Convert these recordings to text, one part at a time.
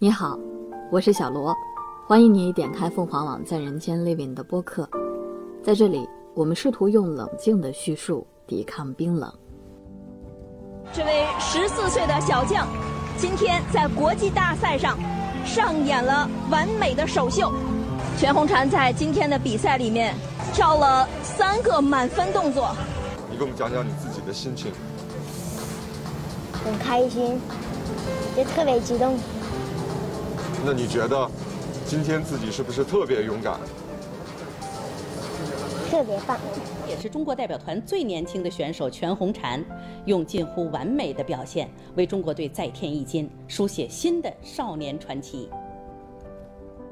你好，我是小罗，欢迎你点开凤凰网在人间 Living 的播客。在这里，我们试图用冷静的叙述抵抗冰冷。这位十四岁的小将，今天在国际大赛上上演了完美的首秀。全红婵在今天的比赛里面跳了三个满分动作。你给我们讲讲你自己的心情。很开心，也特别激动。那你觉得今天自己是不是特别勇敢？特别棒。也是中国代表团最年轻的选手全红婵，用近乎完美的表现为中国队再添一金，书写新的少年传奇。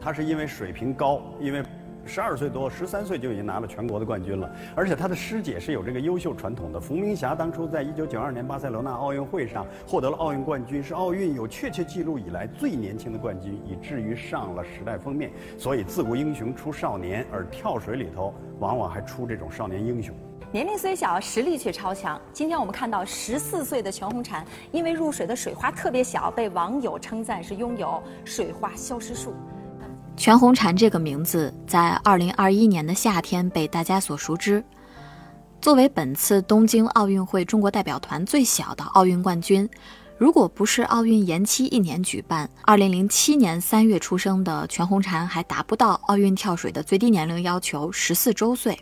他是因为水平高，因为。十二岁多，十三岁就已经拿了全国的冠军了，而且他的师姐是有这个优秀传统的。伏明霞当初在一九九二年巴塞罗那奥运会上获得了奥运冠军，是奥运有确切记录以来最年轻的冠军，以至于上了《时代》封面。所以自古英雄出少年，而跳水里头往往还出这种少年英雄。年龄虽小，实力却超强。今天我们看到十四岁的全红婵，因为入水的水花特别小，被网友称赞是拥有水花消失术。全红婵这个名字在二零二一年的夏天被大家所熟知。作为本次东京奥运会中国代表团最小的奥运冠军，如果不是奥运延期一年举办二零零七年三月出生的全红婵还达不到奥运跳水的最低年龄要求十四周岁。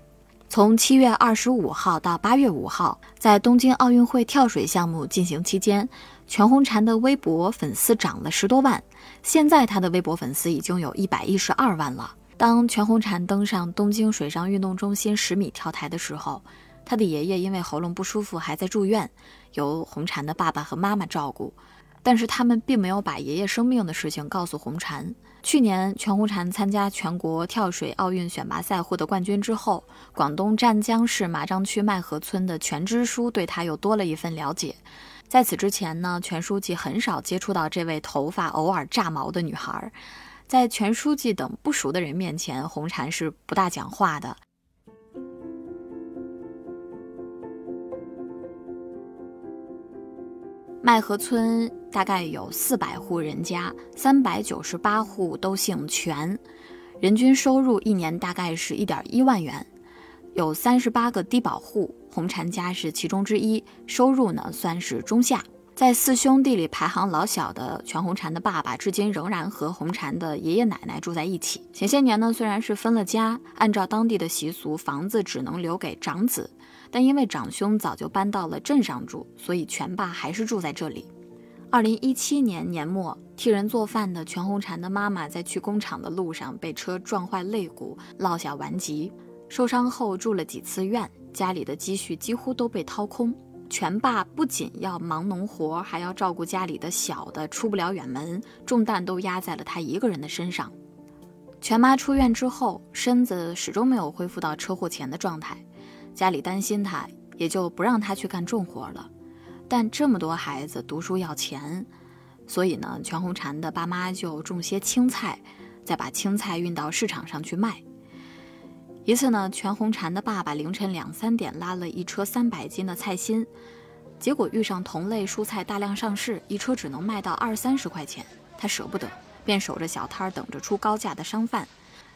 从七月二十五号到八月五号，在东京奥运会跳水项目进行期间。全红婵的微博粉丝涨了十多万，现在她的微博粉丝已经有一百一十二万了。当全红婵登上东京水上运动中心十米跳台的时候，她的爷爷因为喉咙不舒服还在住院，由红婵的爸爸和妈妈照顾。但是他们并没有把爷爷生病的事情告诉红婵。去年全红婵参加全国跳水奥运选拔赛获得冠军之后，广东湛江市麻章区麦河村的全支书对她又多了一份了解。在此之前呢，全书记很少接触到这位头发偶尔炸毛的女孩，在全书记等不熟的人面前，红婵是不大讲话的。麦河村大概有四百户人家，三百九十八户都姓全，人均收入一年大概是一点一万元，有三十八个低保户。红婵家是其中之一，收入呢算是中下。在四兄弟里排行老小的全红婵的爸爸，至今仍然和红婵的爷爷奶奶住在一起。前些年呢，虽然是分了家，按照当地的习俗，房子只能留给长子，但因为长兄早就搬到了镇上住，所以全爸还是住在这里。二零一七年年末，替人做饭的全红婵的妈妈在去工厂的路上被车撞坏肋骨，落下顽疾，受伤后住了几次院。家里的积蓄几乎都被掏空，全爸不仅要忙农活，还要照顾家里的小的，出不了远门，重担都压在了他一个人的身上。全妈出院之后，身子始终没有恢复到车祸前的状态，家里担心他，也就不让他去干重活了。但这么多孩子读书要钱，所以呢，全红婵的爸妈就种些青菜，再把青菜运到市场上去卖。一次呢，全红婵的爸爸凌晨两三点拉了一车三百斤的菜心，结果遇上同类蔬菜大量上市，一车只能卖到二三十块钱，他舍不得，便守着小摊儿等着出高价的商贩。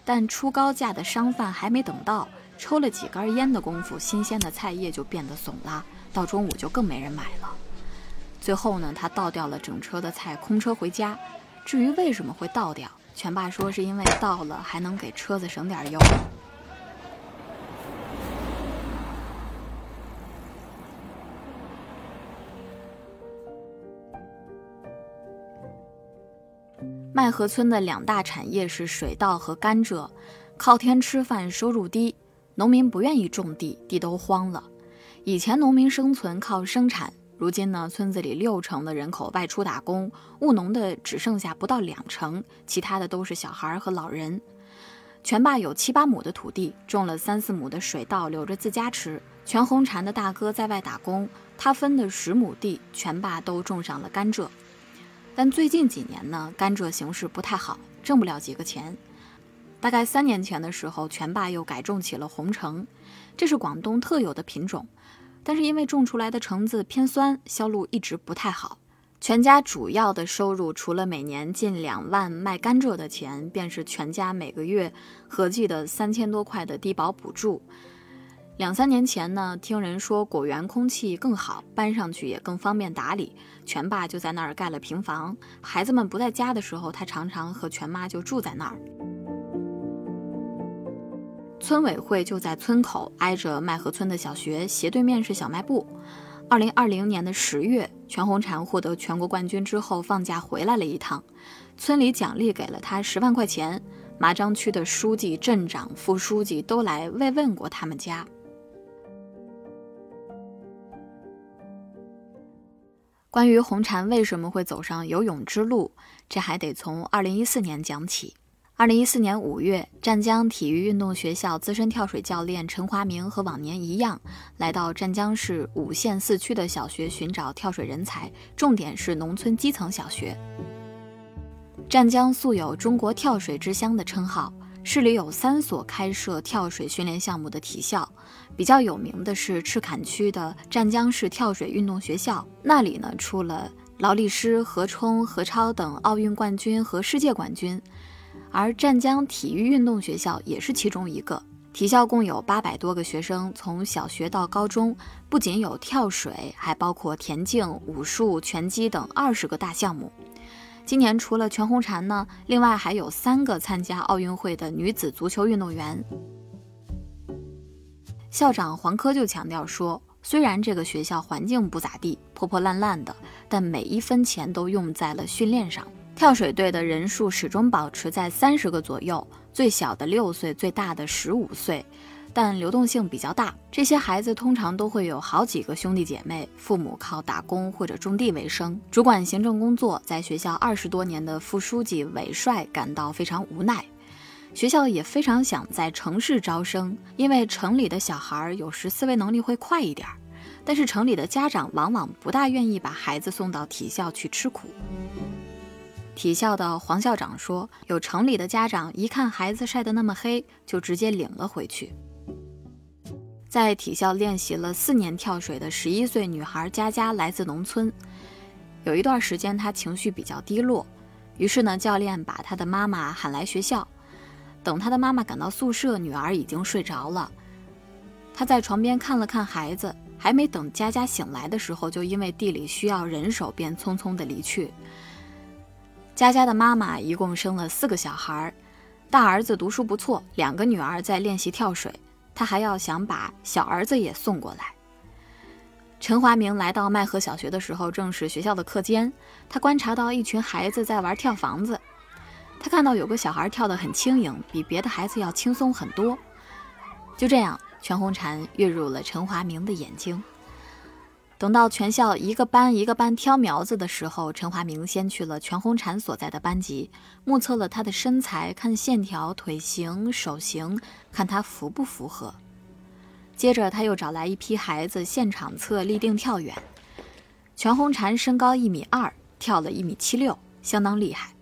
但出高价的商贩还没等到，抽了几根烟的功夫，新鲜的菜叶就变得怂了，到中午就更没人买了。最后呢，他倒掉了整车的菜，空车回家。至于为什么会倒掉，全爸说是因为倒了还能给车子省点油。麦河村的两大产业是水稻和甘蔗，靠天吃饭，收入低，农民不愿意种地，地都荒了。以前农民生存靠生产，如今呢，村子里六成的人口外出打工，务农的只剩下不到两成，其他的都是小孩和老人。全爸有七八亩的土地，种了三四亩的水稻，留着自家吃。全红婵的大哥在外打工，他分的十亩地，全爸都种上了甘蔗。但最近几年呢，甘蔗形势不太好，挣不了几个钱。大概三年前的时候，全爸又改种起了红橙，这是广东特有的品种。但是因为种出来的橙子偏酸，销路一直不太好。全家主要的收入除了每年近两万卖甘蔗的钱，便是全家每个月合计的三千多块的低保补助。两三年前呢，听人说果园空气更好，搬上去也更方便打理，全爸就在那儿盖了平房。孩子们不在家的时候，他常常和全妈就住在那儿。村委会就在村口，挨着麦河村的小学，斜对面是小卖部。二零二零年的十月，全红婵获得全国冠军之后，放假回来了一趟，村里奖励给了他十万块钱。麻章区的书记、镇长、副书记都来慰问过他们家。关于红婵为什么会走上游泳之路，这还得从二零一四年讲起。二零一四年五月，湛江体育运动学校资深跳水教练陈华明和往年一样，来到湛江市五县四区的小学寻找跳水人才，重点是农村基层小学。湛江素有“中国跳水之乡”的称号，市里有三所开设跳水训练项目的体校，比较有名的是赤坎区的湛江市跳水运动学校，那里呢出了劳力士、何冲、何超等奥运冠军和世界冠军。而湛江体育运动学校也是其中一个。体校共有八百多个学生，从小学到高中，不仅有跳水，还包括田径、武术、拳击等二十个大项目。今年除了全红婵呢，另外还有三个参加奥运会的女子足球运动员。校长黄科就强调说，虽然这个学校环境不咋地，破破烂烂的，但每一分钱都用在了训练上。跳水队的人数始终保持在三十个左右，最小的六岁，最大的十五岁，但流动性比较大。这些孩子通常都会有好几个兄弟姐妹，父母靠打工或者种地为生。主管行政工作，在学校二十多年的副书记韦帅感到非常无奈。学校也非常想在城市招生，因为城里的小孩有时思维能力会快一点儿，但是城里的家长往往不大愿意把孩子送到体校去吃苦。体校的黄校长说：“有城里的家长一看孩子晒得那么黑，就直接领了回去。”在体校练习了四年跳水的十一岁女孩佳佳来自农村，有一段时间她情绪比较低落，于是呢，教练把她的妈妈喊来学校。等她的妈妈赶到宿舍，女儿已经睡着了。她在床边看了看孩子，还没等佳佳醒来的时候，就因为地里需要人手，便匆匆的离去。佳佳的妈妈一共生了四个小孩，大儿子读书不错，两个女儿在练习跳水，她还要想把小儿子也送过来。陈华明来到麦河小学的时候，正是学校的课间，他观察到一群孩子在玩跳房子，他看到有个小孩跳得很轻盈，比别的孩子要轻松很多。就这样，全红婵跃入了陈华明的眼睛。等到全校一个班一个班挑苗子的时候，陈华明先去了全红婵所在的班级，目测了她的身材，看线条、腿型、手型，看她符不符合。接着他又找来一批孩子现场测立定跳远。全红婵身高一米二，跳了一米七六，相当厉害。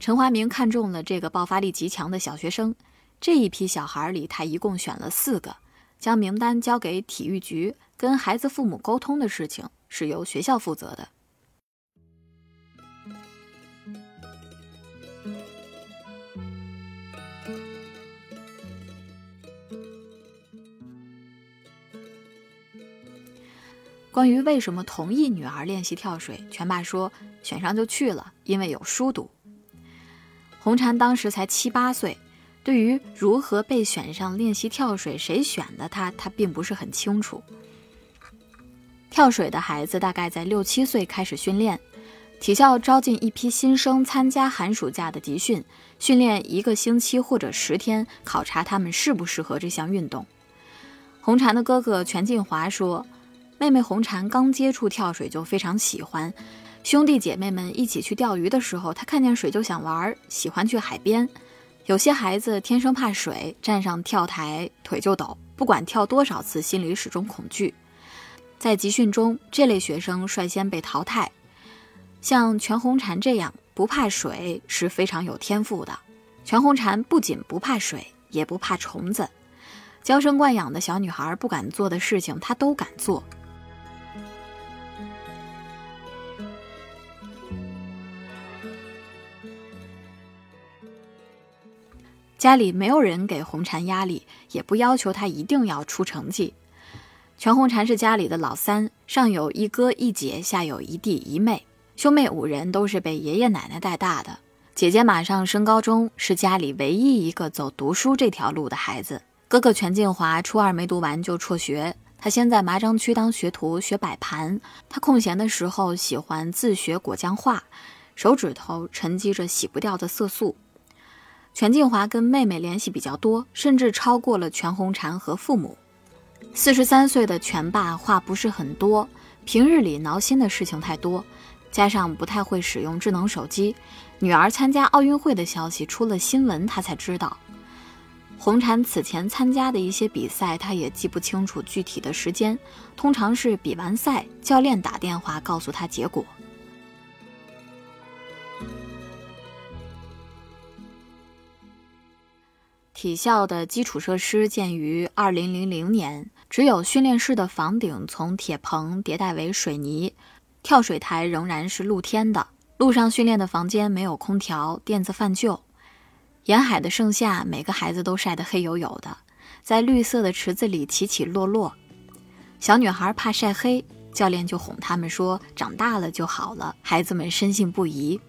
陈华明看中了这个爆发力极强的小学生，这一批小孩里，他一共选了四个，将名单交给体育局。跟孩子父母沟通的事情是由学校负责的。关于为什么同意女儿练习跳水，全爸说选上就去了，因为有书读。红婵当时才七八岁，对于如何被选上练习跳水，谁选的他他并不是很清楚。跳水的孩子大概在六七岁开始训练，体校招进一批新生参加寒暑假的集训，训练一个星期或者十天，考察他们适不适合这项运动。红婵的哥哥全进华说，妹妹红婵刚接触跳水就非常喜欢，兄弟姐妹们一起去钓鱼的时候，他看见水就想玩，喜欢去海边。有些孩子天生怕水，站上跳台腿就抖，不管跳多少次，心里始终恐惧。在集训中，这类学生率先被淘汰。像全红婵这样不怕水是非常有天赋的。全红婵不仅不怕水，也不怕虫子，娇生惯养的小女孩不敢做的事情，她都敢做。家里没有人给红婵压力，也不要求她一定要出成绩。全红婵是家里的老三，上有一哥一姐，下有一弟一妹，兄妹五人都是被爷爷奶奶带大的。姐姐马上升高中，是家里唯一一个走读书这条路的孩子。哥哥全进华初二没读完就辍学，他先在麻章区当学徒学摆盘。他空闲的时候喜欢自学果酱画，手指头沉积着洗不掉的色素。全进华跟妹妹联系比较多，甚至超过了全红婵和父母。四十三岁的全爸话不是很多，平日里挠心的事情太多，加上不太会使用智能手机，女儿参加奥运会的消息出了新闻，他才知道。红婵此前参加的一些比赛，他也记不清楚具体的时间，通常是比完赛，教练打电话告诉他结果。体校的基础设施建于二零零零年，只有训练室的房顶从铁棚迭代为水泥，跳水台仍然是露天的。路上训练的房间没有空调，垫子泛旧。沿海的盛夏，每个孩子都晒得黑黝黝的，在绿色的池子里起起落落。小女孩怕晒黑，教练就哄他们说：“长大了就好了。”孩子们深信不疑。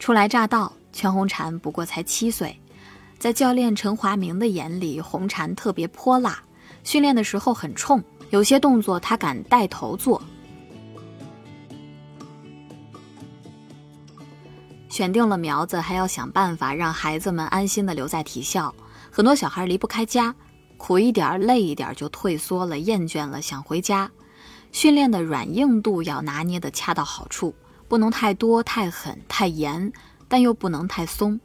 初来乍到，全红婵不过才七岁，在教练陈华明的眼里，红婵特别泼辣，训练的时候很冲，有些动作她敢带头做。选定了苗子，还要想办法让孩子们安心的留在体校。很多小孩离不开家，苦一点、累一点就退缩了、厌倦了，想回家。训练的软硬度要拿捏的恰到好处，不能太多、太狠、太严，但又不能太松。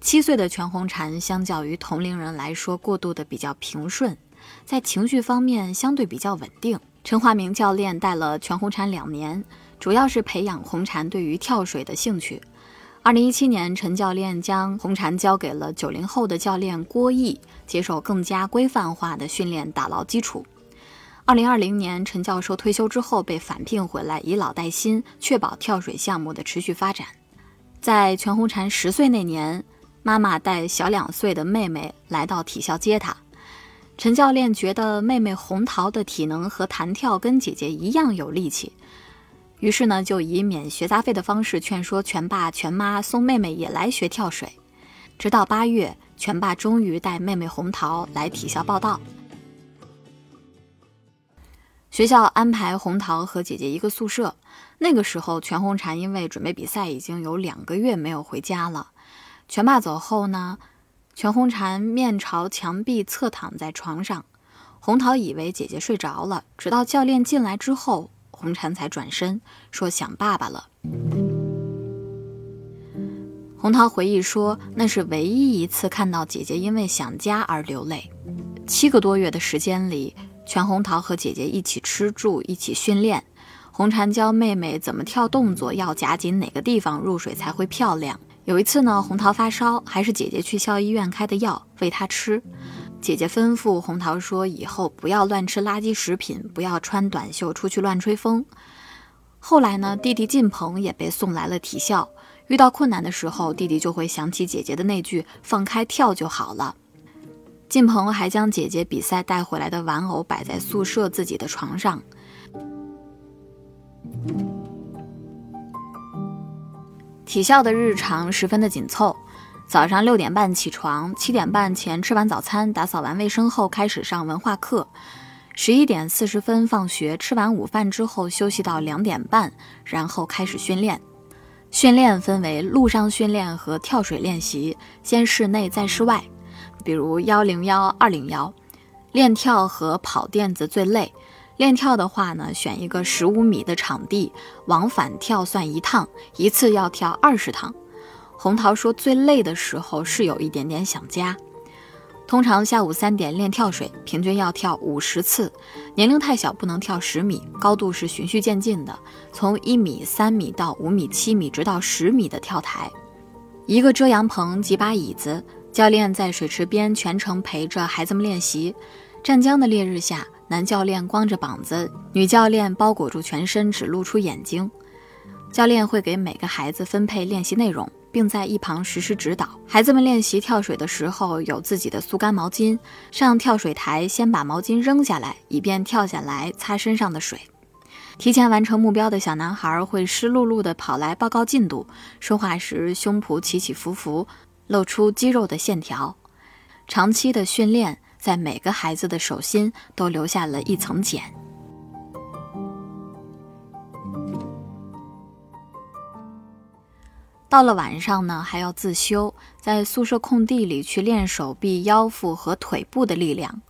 七岁的全红婵相较于同龄人来说，过渡的比较平顺，在情绪方面相对比较稳定。陈华明教练带了全红婵两年。主要是培养红婵对于跳水的兴趣。二零一七年，陈教练将红婵交给了九零后的教练郭毅，接受更加规范化的训练，打牢基础。二零二零年，陈教授退休之后被返聘回来，以老带新，确保跳水项目的持续发展。在全红婵十岁那年，妈妈带小两岁的妹妹来到体校接她。陈教练觉得妹妹红桃的体能和弹跳跟姐姐一样有力气。于是呢，就以免学杂费的方式劝说全爸全妈送妹妹也来学跳水。直到八月，全爸终于带妹妹红桃来体校报道。学校安排红桃和姐姐一个宿舍。那个时候，全红婵因为准备比赛，已经有两个月没有回家了。全爸走后呢，全红婵面朝墙壁侧躺在床上。红桃以为姐姐睡着了，直到教练进来之后。红婵才转身说想爸爸了。红桃回忆说，那是唯一一次看到姐姐因为想家而流泪。七个多月的时间里，全红桃和姐姐一起吃住，一起训练。红婵教妹妹怎么跳动作，要夹紧哪个地方入水才会漂亮。有一次呢，红桃发烧，还是姐姐去校医院开的药喂她吃。姐姐吩咐红桃说：“以后不要乱吃垃圾食品，不要穿短袖出去乱吹风。”后来呢，弟弟进鹏也被送来了体校。遇到困难的时候，弟弟就会想起姐姐的那句“放开跳就好了”。进鹏还将姐姐比赛带回来的玩偶摆在宿舍自己的床上。体校的日常十分的紧凑。早上六点半起床，七点半前吃完早餐，打扫完卫生后开始上文化课。十一点四十分放学，吃完午饭之后休息到两点半，然后开始训练。训练分为陆上训练和跳水练习，先室内再室外。比如幺零幺、二零幺，练跳和跑垫子最累。练跳的话呢，选一个十五米的场地，往返跳算一趟，一次要跳二十趟。红桃说：“最累的时候是有一点点想家。通常下午三点练跳水，平均要跳五十次。年龄太小不能跳十米，高度是循序渐进的，从一米、三米到五米、七米，直到十米的跳台。一个遮阳棚，几把椅子，教练在水池边全程陪着孩子们练习。湛江的烈日下，男教练光着膀子，女教练包裹住全身，只露出眼睛。”教练会给每个孩子分配练习内容，并在一旁实时指导。孩子们练习跳水的时候有自己的速干毛巾，上跳水台先把毛巾扔下来，以便跳下来擦身上的水。提前完成目标的小男孩会湿漉漉地跑来报告进度，说话时胸脯起起伏伏，露出肌肉的线条。长期的训练在每个孩子的手心都留下了一层茧。到了晚上呢，还要自修，在宿舍空地里去练手臂、腰腹和腿部的力量。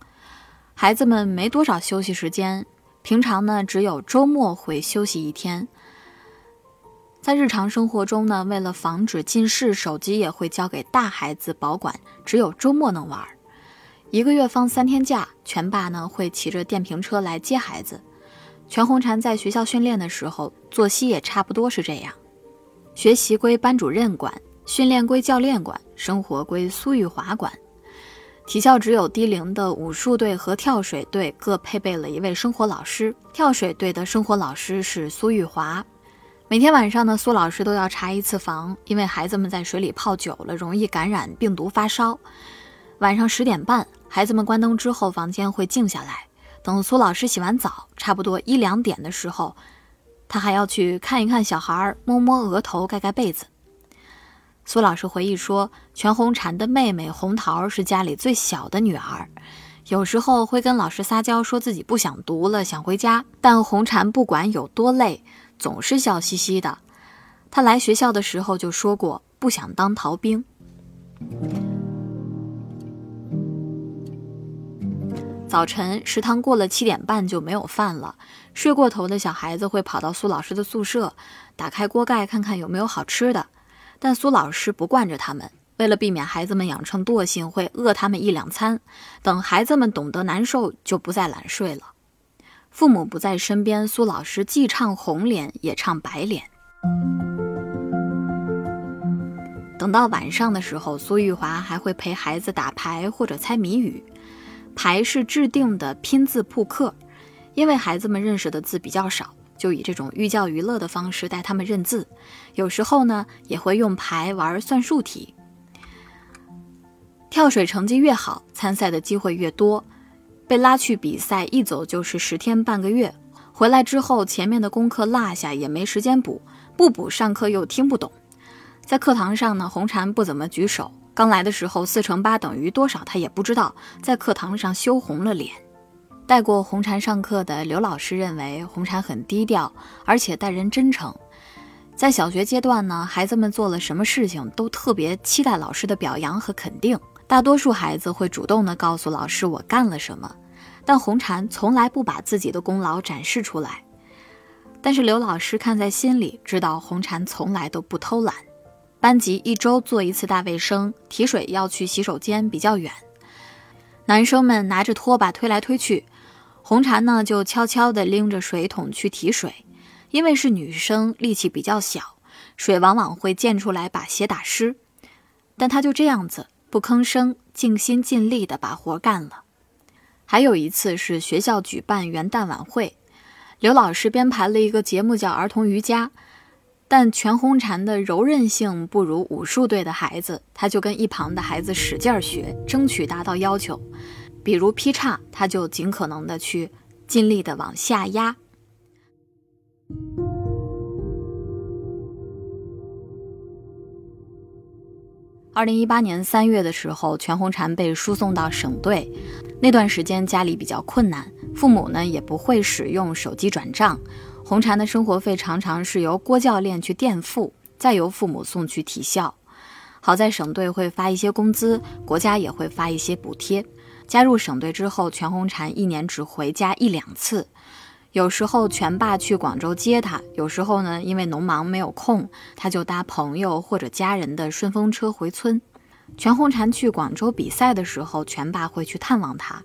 孩子们没多少休息时间，平常呢只有周末会休息一天。在日常生活中呢，为了防止近视，手机也会交给大孩子保管，只有周末能玩。一个月放三天假，全爸呢会骑着电瓶车来接孩子。全红婵在学校训练的时候，作息也差不多是这样。学习归班主任管，训练归教练管，生活归苏玉华管。体校只有低龄的武术队和跳水队各配备了一位生活老师。跳水队的生活老师是苏玉华。每天晚上呢，苏老师都要查一次房，因为孩子们在水里泡久了，容易感染病毒发烧。晚上十点半，孩子们关灯之后，房间会静下来。等苏老师洗完澡，差不多一两点的时候。他还要去看一看小孩，摸摸额头，盖盖被子。苏老师回忆说，全红婵的妹妹红桃是家里最小的女儿，有时候会跟老师撒娇，说自己不想读了，想回家。但红婵不管有多累，总是笑嘻嘻的。她来学校的时候就说过，不想当逃兵。早晨食堂过了七点半就没有饭了，睡过头的小孩子会跑到苏老师的宿舍，打开锅盖看看有没有好吃的。但苏老师不惯着他们，为了避免孩子们养成惰性，会饿他们一两餐。等孩子们懂得难受，就不再懒睡了。父母不在身边，苏老师既唱红脸，也唱白脸。等到晚上的时候，苏玉华还会陪孩子打牌或者猜谜语。牌是制定的拼字扑克，因为孩子们认识的字比较少，就以这种寓教于乐的方式带他们认字。有时候呢，也会用牌玩算术题。跳水成绩越好，参赛的机会越多，被拉去比赛，一走就是十天半个月。回来之后，前面的功课落下也没时间补，不补上课又听不懂。在课堂上呢，红婵不怎么举手。刚来的时候，四乘八等于多少，他也不知道，在课堂上羞红了脸。带过红婵上课的刘老师认为，红婵很低调，而且待人真诚。在小学阶段呢，孩子们做了什么事情都特别期待老师的表扬和肯定。大多数孩子会主动的告诉老师我干了什么，但红婵从来不把自己的功劳展示出来。但是刘老师看在心里，知道红婵从来都不偷懒。班级一周做一次大卫生，提水要去洗手间比较远，男生们拿着拖把推来推去，红茶呢就悄悄地拎着水桶去提水，因为是女生，力气比较小，水往往会溅出来把鞋打湿，但她就这样子不吭声，尽心尽力地把活干了。还有一次是学校举办元旦晚会，刘老师编排了一个节目叫儿童瑜伽。但全红婵的柔韧性不如武术队的孩子，他就跟一旁的孩子使劲学，争取达到要求。比如劈叉，他就尽可能的去尽力的往下压。二零一八年三月的时候，全红婵被输送到省队，那段时间家里比较困难，父母呢也不会使用手机转账。红婵的生活费常常是由郭教练去垫付，再由父母送去体校。好在省队会发一些工资，国家也会发一些补贴。加入省队之后，全红婵一年只回家一两次。有时候全爸去广州接她，有时候呢因为农忙没有空，他就搭朋友或者家人的顺风车回村。全红婵去广州比赛的时候，全爸会去探望她。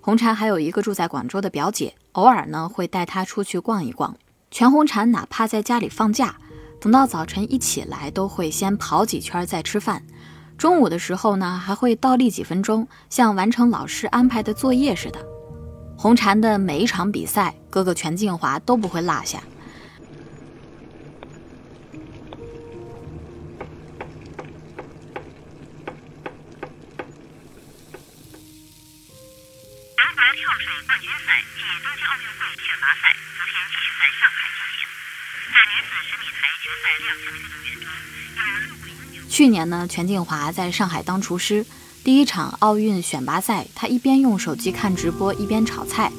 红婵还有一个住在广州的表姐，偶尔呢会带他出去逛一逛。全红婵哪怕在家里放假，等到早晨一起来，都会先跑几圈再吃饭。中午的时候呢，还会倒立几分钟，像完成老师安排的作业似的。红婵的每一场比赛，哥哥全静华都不会落下。冠军赛暨东京奥运会选拔赛昨天继续在上海进行，在女子十米台决赛亮相的运动员中，去年呢，全进华在上海当厨师。第一场奥运选拔赛，他一边用手机看直播，一边炒菜。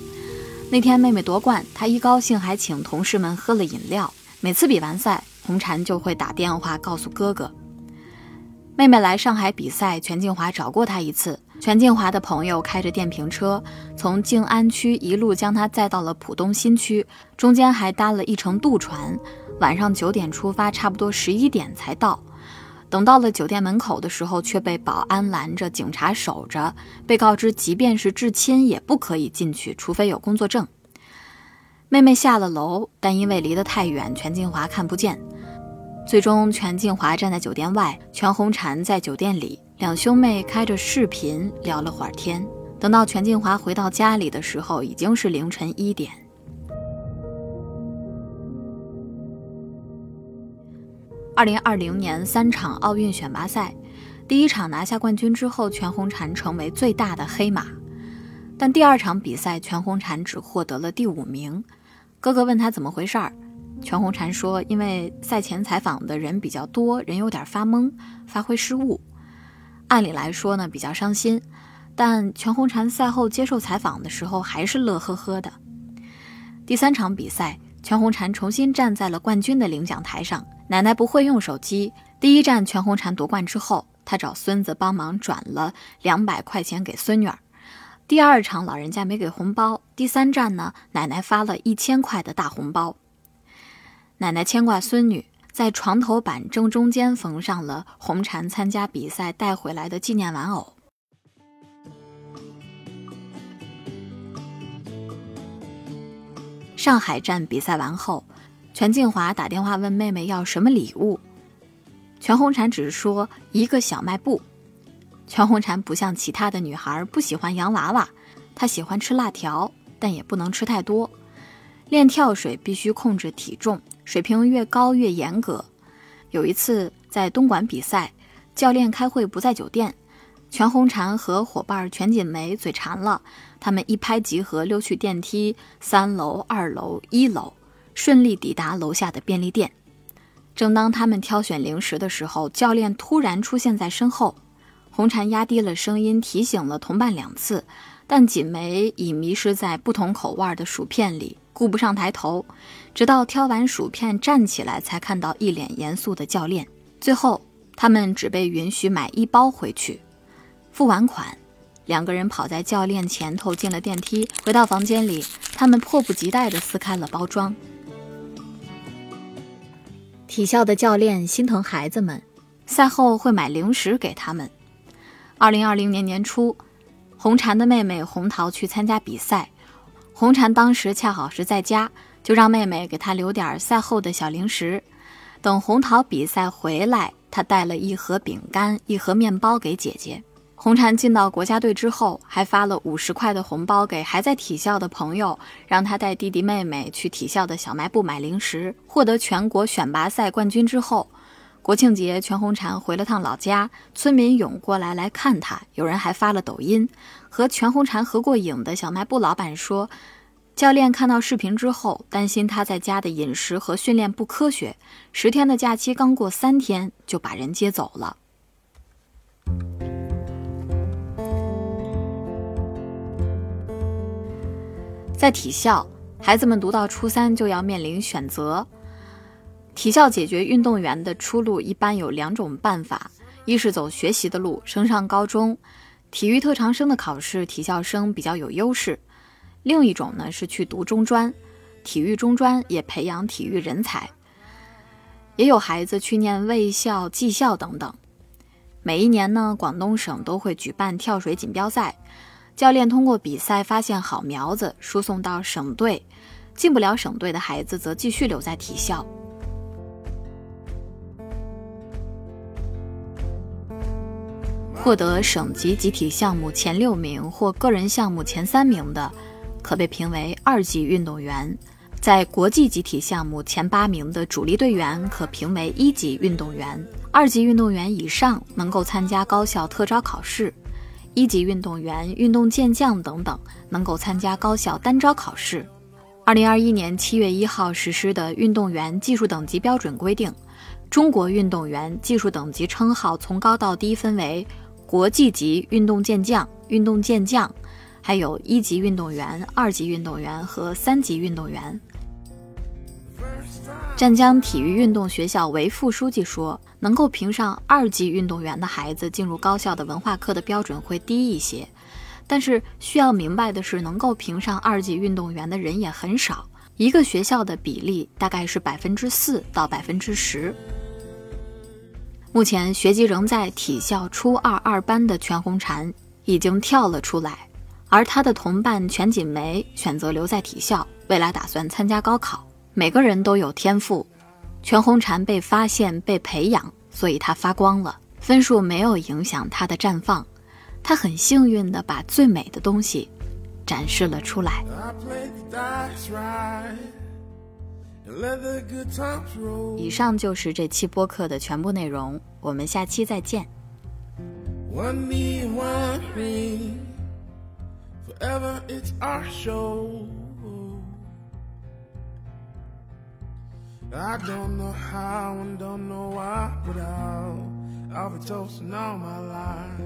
那天妹妹夺冠，他一高兴还请同事们喝了饮料。每次比完赛，红婵就会打电话告诉哥哥，妹妹来上海比赛，全进华找过她一次。全静华的朋友开着电瓶车，从静安区一路将她载到了浦东新区，中间还搭了一程渡船。晚上九点出发，差不多十一点才到。等到了酒店门口的时候，却被保安拦着，警察守着，被告知即便是至亲也不可以进去，除非有工作证。妹妹下了楼，但因为离得太远，全静华看不见。最终，全静华站在酒店外，全红婵在酒店里，两兄妹开着视频聊了会儿天。等到全静华回到家里的时候，已经是凌晨一点。二零二零年三场奥运选拔赛，第一场拿下冠军之后，全红婵成为最大的黑马。但第二场比赛，全红婵只获得了第五名。哥哥问他怎么回事儿，全红婵说：“因为赛前采访的人比较多，人有点发懵，发挥失误。按理来说呢，比较伤心。但全红婵赛后接受采访的时候，还是乐呵呵的。”第三场比赛，全红婵重新站在了冠军的领奖台上。奶奶不会用手机。第一站全红婵夺冠之后，她找孙子帮忙转了两百块钱给孙女儿。第二场老人家没给红包。第三站呢，奶奶发了一千块的大红包。奶奶牵挂孙女，在床头板正中间缝上了红婵参加比赛带回来的纪念玩偶。上海站比赛完后。全静华打电话问妹妹要什么礼物，全红婵只是说一个小卖部。全红婵不像其他的女孩，不喜欢洋娃娃，她喜欢吃辣条，但也不能吃太多。练跳水必须控制体重，水平越高越严格。有一次在东莞比赛，教练开会不在酒店，全红婵和伙伴全锦梅嘴馋了，他们一拍即合，溜去电梯三楼、二楼、一楼。顺利抵达楼下的便利店。正当他们挑选零食的时候，教练突然出现在身后。红婵压低了声音提醒了同伴两次，但锦梅已迷失在不同口味的薯片里，顾不上抬头。直到挑完薯片站起来，才看到一脸严肃的教练。最后，他们只被允许买一包回去。付完款，两个人跑在教练前头进了电梯。回到房间里，他们迫不及待地撕开了包装。体校的教练心疼孩子们，赛后会买零食给他们。二零二零年年初，红婵的妹妹红桃去参加比赛，红婵当时恰好是在家，就让妹妹给她留点赛后的小零食。等红桃比赛回来，她带了一盒饼干、一盒面包给姐姐。红婵进到国家队之后，还发了五十块的红包给还在体校的朋友，让他带弟弟妹妹去体校的小卖部买零食。获得全国选拔赛冠军之后，国庆节全红婵回了趟老家，村民涌过来来看他，有人还发了抖音。和全红婵合过影的小卖部老板说，教练看到视频之后，担心他在家的饮食和训练不科学，十天的假期刚过三天就把人接走了。在体校，孩子们读到初三就要面临选择。体校解决运动员的出路一般有两种办法：一是走学习的路，升上高中，体育特长生的考试，体校生比较有优势；另一种呢是去读中专，体育中专也培养体育人才。也有孩子去念卫校、技校等等。每一年呢，广东省都会举办跳水锦标赛。教练通过比赛发现好苗子，输送到省队，进不了省队的孩子则继续留在体校。获得省级集体项目前六名或个人项目前三名的，可被评为二级运动员；在国际集体项目前八名的主力队员，可评为一级运动员。二级运动员以上能够参加高校特招考试。一级运动员、运动健将等等能够参加高校单招考试。二零二一年七月一号实施的《运动员技术等级标准》规定，中国运动员技术等级称号从高到低分为国际级运动健将、运动健将，还有一级运动员、二级运动员和三级运动员。湛江体育运动学校韦副书记说：“能够评上二级运动员的孩子，进入高校的文化课的标准会低一些。但是需要明白的是，能够评上二级运动员的人也很少，一个学校的比例大概是百分之四到百分之十。”目前学籍仍在体校初二二班的全红婵已经跳了出来，而他的同伴全锦梅选择留在体校，未来打算参加高考。每个人都有天赋，全红婵被发现、被培养，所以她发光了。分数没有影响她的绽放，她很幸运地把最美的东西展示了出来。以上就是这期播客的全部内容，我们下期再见。I don't know how and don't know why, but I'll, I'll be toasting all my life.